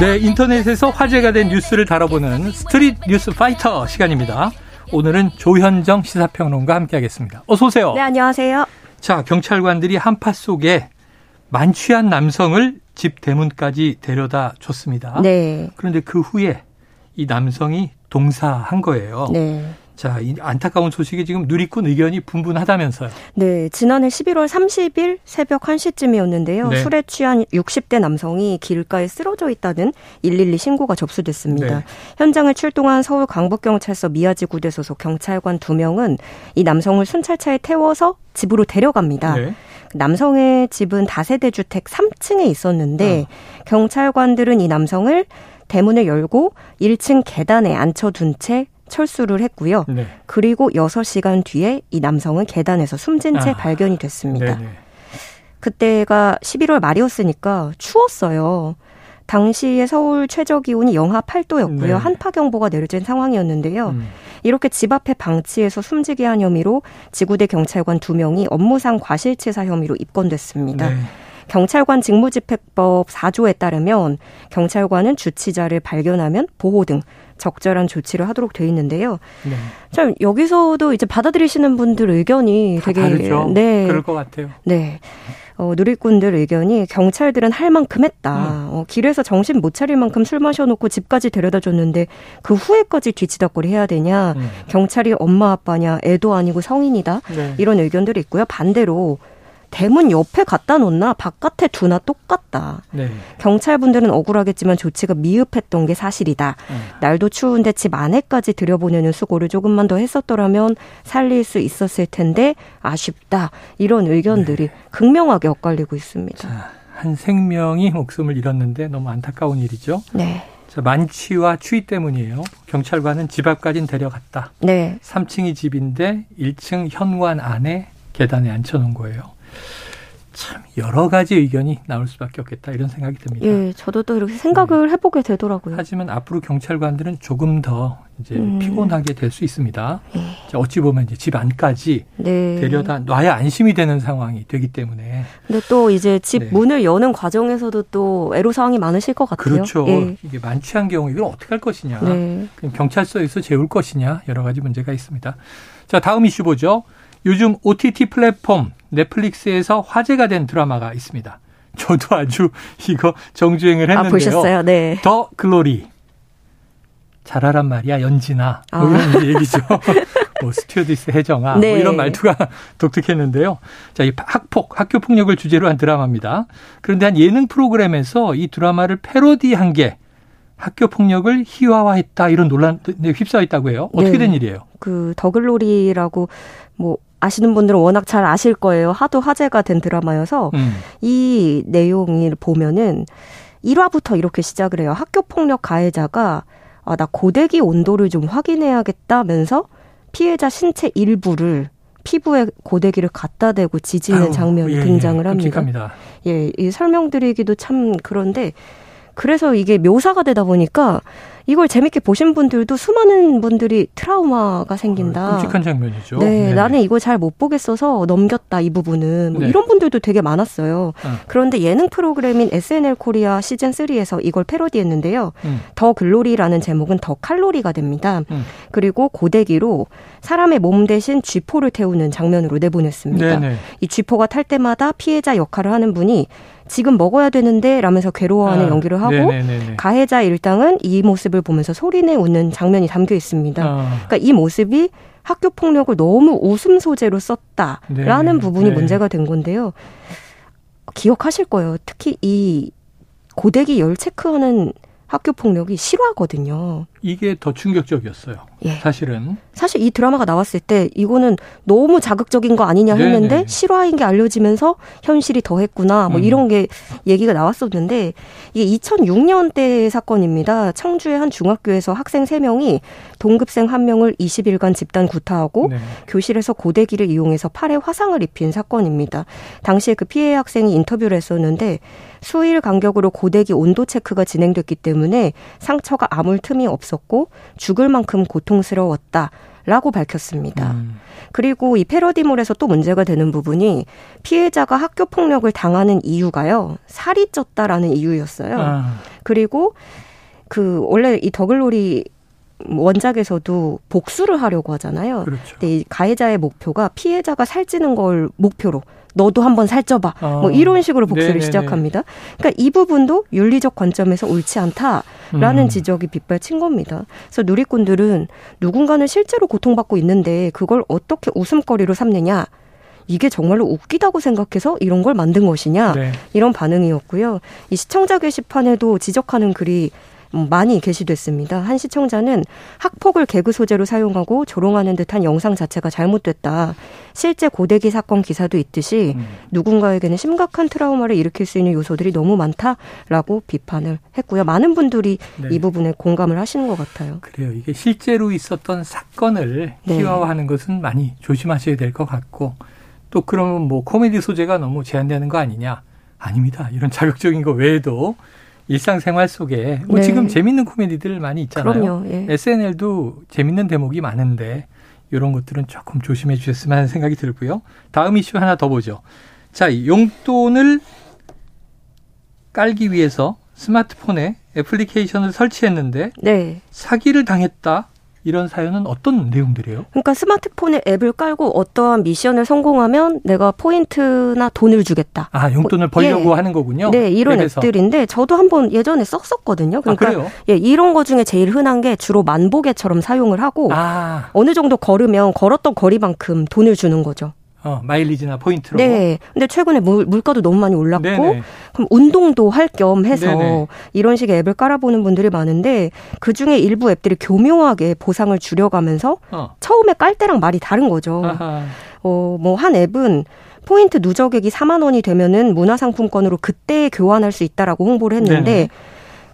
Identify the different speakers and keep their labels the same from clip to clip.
Speaker 1: 네, 인터넷에서 화제가 된 뉴스를 다뤄보는 street 뉴스 파이터 시간입니다. 오늘은 조현정 시사평론가 함께하겠습니다. 어서 오세요.
Speaker 2: 네, 안녕하세요.
Speaker 1: 자, 경찰관들이 한파 속에 만취한 남성을 집 대문까지 데려다 줬습니다.
Speaker 2: 네.
Speaker 1: 그런데 그 후에 이 남성이 동사한 거예요.
Speaker 2: 네.
Speaker 1: 자, 이 안타까운 소식이 지금 누리꾼 의견이 분분하다면서요.
Speaker 2: 네, 지난해 11월 30일 새벽 1시쯤이었는데요.
Speaker 1: 네.
Speaker 2: 술에 취한 60대 남성이 길가에 쓰러져 있다는 112 신고가 접수됐습니다.
Speaker 1: 네.
Speaker 2: 현장을 출동한 서울 강북경찰서 미아지구대 소속 경찰관 2명은 이 남성을 순찰차에 태워서 집으로 데려갑니다.
Speaker 1: 네.
Speaker 2: 남성의 집은 다세대 주택 3층에 있었는데
Speaker 1: 어.
Speaker 2: 경찰관들은 이 남성을 대문을 열고 1층 계단에 앉혀둔 채 철수를 했고요.
Speaker 1: 네.
Speaker 2: 그리고 6시간 뒤에 이 남성은 계단에서 숨진 채
Speaker 1: 아,
Speaker 2: 발견이 됐습니다.
Speaker 1: 네, 네.
Speaker 2: 그때가 11월 말이었으니까 추웠어요. 당시에 서울 최저 기온이 영하 8도였고요.
Speaker 1: 네.
Speaker 2: 한파 경보가 내려진 상황이었는데요.
Speaker 1: 음.
Speaker 2: 이렇게 집 앞에 방치해서 숨지게 한 혐의로 지구대 경찰관 2명이 업무상 과실치사 혐의로 입건됐습니다.
Speaker 1: 네.
Speaker 2: 경찰관 직무집행법 4조에 따르면 경찰관은 주치자를 발견하면 보호 등 적절한 조치를 하도록 돼 있는데요.
Speaker 1: 네.
Speaker 2: 참 여기서도 이제 받아들이시는 분들 의견이
Speaker 1: 다
Speaker 2: 되게
Speaker 1: 다르죠.
Speaker 2: 네.
Speaker 1: 그럴 것 같아요.
Speaker 2: 네. 어, 누리꾼들 의견이 경찰들은 할 만큼 했다.
Speaker 1: 음.
Speaker 2: 어, 길에서 정신 못 차릴 만큼 술 마셔놓고 집까지 데려다 줬는데 그 후에까지 뒤치다거리 해야 되냐.
Speaker 1: 음.
Speaker 2: 경찰이 엄마 아빠냐. 애도 아니고 성인이다.
Speaker 1: 네.
Speaker 2: 이런 의견들이 있고요. 반대로 대문 옆에 갖다 놓나 바깥에 두나 똑같다.
Speaker 1: 네.
Speaker 2: 경찰분들은 억울하겠지만 조치가 미흡했던 게 사실이다.
Speaker 1: 음.
Speaker 2: 날도 추운데 집 안에까지 들여보내는 수고를 조금만 더 했었더라면 살릴 수 있었을 텐데 아쉽다. 이런 의견들이 극명하게 엇갈리고 있습니다.
Speaker 1: 네. 자, 한 생명이 목숨을 잃었는데 너무 안타까운 일이죠.
Speaker 2: 네.
Speaker 1: 자, 만취와 추위 때문이에요. 경찰관은 집 앞까지 데려갔다.
Speaker 2: 네.
Speaker 1: 3층이 집인데 1층 현관 안에 계단에 앉혀놓은 거예요. 참 여러 가지 의견이 나올 수밖에 없겠다 이런 생각이 듭니다.
Speaker 2: 예, 저도 또 이렇게 생각을 해보게 되더라고요.
Speaker 1: 하지만 앞으로 경찰관들은 조금 더 이제
Speaker 2: 음.
Speaker 1: 피곤하게 될 수 있습니다.
Speaker 2: 예.
Speaker 1: 자, 어찌 보면 이제 집 안까지
Speaker 2: 네.
Speaker 1: 데려다 놔야 안심이 되는 상황이 되기 때문에
Speaker 2: 근데 또 이제 집
Speaker 1: 네.
Speaker 2: 문을 여는 과정에서도 또 애로 사항이 많으실 것 같아요.
Speaker 1: 그렇죠.
Speaker 2: 예.
Speaker 1: 이게 만취한 경우 이걸 어떻게 할 것이냐.
Speaker 2: 네.
Speaker 1: 그럼 경찰서에서 재울 것이냐 여러 가지 문제가 있습니다. 자 다음 이슈 보죠. 요즘 OTT 플랫폼 넷플릭스에서 화제가 된 드라마가 있습니다. 저도 아주 이거 정주행을
Speaker 2: 아,
Speaker 1: 했는데요.
Speaker 2: 보셨어요? 네.
Speaker 1: 더 글로리. 잘하란 말이야 연진아. 뭐
Speaker 2: 아.
Speaker 1: 이런 얘기죠. 뭐 스튜어디스 혜정아.
Speaker 2: 네.
Speaker 1: 뭐 이런 말투가 독특했는데요. 자, 이 학폭, 학교 폭력을 주제로 한 드라마입니다. 그런데 한 예능 프로그램에서 이 드라마를 패러디한 게 학교 폭력을 희화화했다 이런 논란에 휩싸여 있다고 해요. 어떻게
Speaker 2: 네.
Speaker 1: 된 일이에요?
Speaker 2: 그 더글로리라고 뭐 아시는 분들은 워낙 잘 아실 거예요. 하도 화제가 된 드라마여서
Speaker 1: 음.
Speaker 2: 이 내용을 보면은 1화부터 이렇게 시작을 해요. 학교 폭력 가해자가 아, 나 고데기 온도를 좀 확인해야겠다면서 피해자 신체 일부를 피부에 고데기를 갖다 대고 지지는 장면이
Speaker 1: 예, 예,
Speaker 2: 등장을 합니다.
Speaker 1: 끔찍합니다.
Speaker 2: 예, 이 설명드리기도 참 그런데 그래서 이게 묘사가 되다 보니까 이걸 재밌게 보신 분들도 수많은 분들이 트라우마가 생긴다.
Speaker 1: 어, 끔찍한 장면이죠.
Speaker 2: 네,
Speaker 1: 네.
Speaker 2: 나는 이거 잘 못 보겠어서 넘겼다 이 부분은 뭐
Speaker 1: 네.
Speaker 2: 이런 분들도 되게 많았어요.
Speaker 1: 어.
Speaker 2: 그런데 예능 프로그램인 SNL 코리아 시즌 3에서 이걸 패러디했는데요.
Speaker 1: 음.
Speaker 2: 더 글로리라는 제목은 더 칼로리가 됩니다.
Speaker 1: 음.
Speaker 2: 그리고 고데기로 사람의 몸 대신 쥐포를 태우는 장면으로 내보냈습니다.
Speaker 1: 네네.
Speaker 2: 이 쥐포가 탈 때마다 피해자 역할을 하는 분이 지금 먹어야 되는데 라면서 괴로워하는
Speaker 1: 아,
Speaker 2: 연기를 하고
Speaker 1: 네네네네.
Speaker 2: 가해자 일당은 이 모습을 보면서 소리내 웃는 장면이 담겨 있습니다.
Speaker 1: 아,
Speaker 2: 그러니까 이 모습이 학교 폭력을 너무 웃음 소재로 썼다라는
Speaker 1: 네,
Speaker 2: 부분이
Speaker 1: 네.
Speaker 2: 문제가 된 건데요. 기억하실 거예요. 특히 이 고데기 열 체크하는 학교 폭력이 실화거든요.
Speaker 1: 이게 더 충격적이었어요. 예. 사실은.
Speaker 2: 사실 이 드라마가 나왔을 때 이거는 너무 자극적인 거 아니냐 했는데 네네. 실화인 게 알려지면서 현실이 더했구나 뭐 음. 이런 게 얘기가 나왔었는데 이게 2006년대 사건입니다. 청주의 한 중학교에서 학생 3명이 동급생 1명을 20일간 집단 구타하고 네. 교실에서 고데기를 이용해서 팔에 화상을 입힌 사건입니다. 당시에 그 피해 학생이 인터뷰를 했었는데 수일 간격으로 고데기 온도 체크가 진행됐기 때문에 상처가 아물 틈이 없 었고 죽을 만큼 고통스러웠다. 라고 밝혔습니다. 음. 그리고 이 패러디몰에서 또 문제가 되는 부분이 피해자가 학교 폭력을 당하는 이유가요. 살이 쪘다라는 이유였어요. 아. 그리고 그 원래 이 더글로리 원작에서도 복수를 하려고 하잖아요. 그렇죠. 근데 이 가해자의 목표가 피해자가 살찌는 걸 목표로 너도 한번 살쪄봐. 어. 뭐 이런 식으로 복수를 네네네. 시작합니다. 그러니까 이 부분도 윤리적 관점에서 옳지 않다라는 음. 지적이 빗발친 겁니다. 그래서 누리꾼들은 누군가는 실제로 고통받고 있는데 그걸 어떻게 웃음거리로 삼느냐. 이게 정말로 웃기다고 생각해서 이런 걸 만든 것이냐 네. 이런 반응이었고요. 이 시청자 게시판에도 지적하는 글이 많이 게시됐습니다. 한 시청자는 학폭을 개그 소재로 사용하고 조롱하는 듯한 영상 자체가 잘못됐다. 실제 고대기 사건 기사도 있듯이 음. 누군가에게는 심각한 트라우마를 일으킬 수 있는 요소들이 너무 많다라고 비판을 했고요. 많은 분들이 네. 이 부분에 공감을 하시는 것 같아요.
Speaker 1: 그래요. 이게 실제로 있었던 사건을 네. 희화화하는 것은 많이 조심하셔야 될 것 같고 또 그러면 뭐 코미디 소재가 너무 제한되는 거 아니냐? 아닙니다. 이런 자극적인 거 외에도 일상생활 속에 뭐 네. 지금 재밌는 코미디들 많이 있잖아요. 그럼요. 예. SNL도 재밌는 대목이 많은데 이런 것들은 조금 조심해 주셨으면 하는 생각이 들고요. 다음 이슈 하나 더 보죠. 자, 용돈을 깔기 위해서 스마트폰에 애플리케이션을 설치했는데 네. 사기를 당했다. 이런 사연은 어떤 내용들이에요?
Speaker 2: 그러니까 스마트폰에 앱을 깔고 어떠한 미션을 성공하면 내가 포인트나 돈을 주겠다.
Speaker 1: 아, 용돈을 벌려고 예. 하는 거군요.
Speaker 2: 네, 이런 앱에서. 앱들인데 저도 한번 예전에 썼었거든요.
Speaker 1: 아, 그러니까 아,
Speaker 2: 예, 이런 거 중에 제일 흔한 게 주로 만보계처럼 사용을 하고 아. 어느 정도 걸으면 걸었던 거리만큼 돈을 주는 거죠.
Speaker 1: 어, 마일리지나 포인트로.
Speaker 2: 네. 근데 최근에 물, 물가도 너무 많이 올랐고, 네네. 그럼 운동도 할 겸 해서 네네. 이런 식의 앱을 깔아보는 분들이 많은데, 그 중에 일부 앱들이 교묘하게 보상을 줄여가면서, 어. 처음에 깔 때랑 말이 다른 거죠. 아하. 어, 뭐, 한 앱은 포인트 누적액이 4만 원이 되면은 문화상품권으로 그때 교환할 수 있다라고 홍보를 했는데,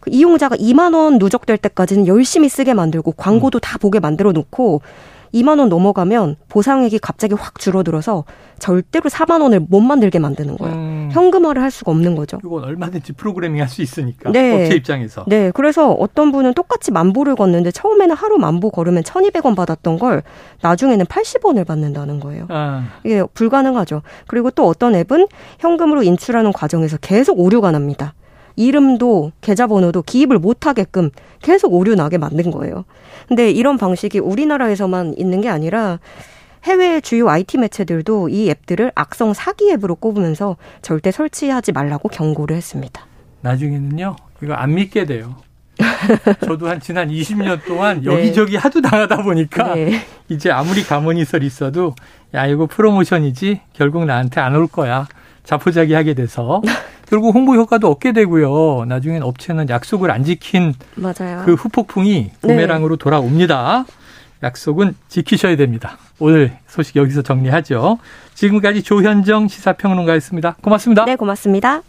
Speaker 2: 그 이용자가 2만 원 누적될 때까지는 열심히 쓰게 만들고, 광고도 음. 다 보게 만들어 놓고, 2만 원 넘어가면 보상액이 갑자기 확 줄어들어서 절대로 4만 원을 못 만들게 만드는 거예요. 음. 현금화를 할 수가 없는 거죠.
Speaker 1: 이건 얼마든지 프로그래밍 할 수 있으니까 네. 업체 입장에서.
Speaker 2: 네. 그래서 어떤 분은 똑같이 만보를 걷는데 처음에는 하루 만보 걸으면 1,200원 받았던 걸 나중에는 80원을 받는다는 거예요. 아. 이게 불가능하죠. 그리고 또 어떤 앱은 현금으로 인출하는 과정에서 계속 오류가 납니다. 이름도 계좌번호도 기입을 못하게끔 계속 오류 나게 만든 거예요. 근데 이런 방식이 우리나라에서만 있는 게 아니라 해외 주요 IT 매체들도 이 앱들을 악성 사기 앱으로 꼽으면서 절대 설치하지 말라고 경고를 했습니다.
Speaker 1: 나중에는요, 이거 안 믿게 돼요. 저도 한 지난 20년 동안 네. 여기저기 네. 하도 당하다 보니까 네. 이제 아무리 가문이설 있어도 야 이거 프로모션이지 결국 나한테 안 올 거야 자포자기 하게 돼서 결국 홍보 효과도 얻게 되고요. 나중엔 업체는 약속을 안 지킨 맞아요. 그 후폭풍이 네. 부메랑으로 네. 돌아옵니다. 약속은 지키셔야 됩니다. 오늘 소식 여기서 정리하죠. 지금까지 조현정 시사평론가였습니다. 고맙습니다.
Speaker 2: 네, 고맙습니다.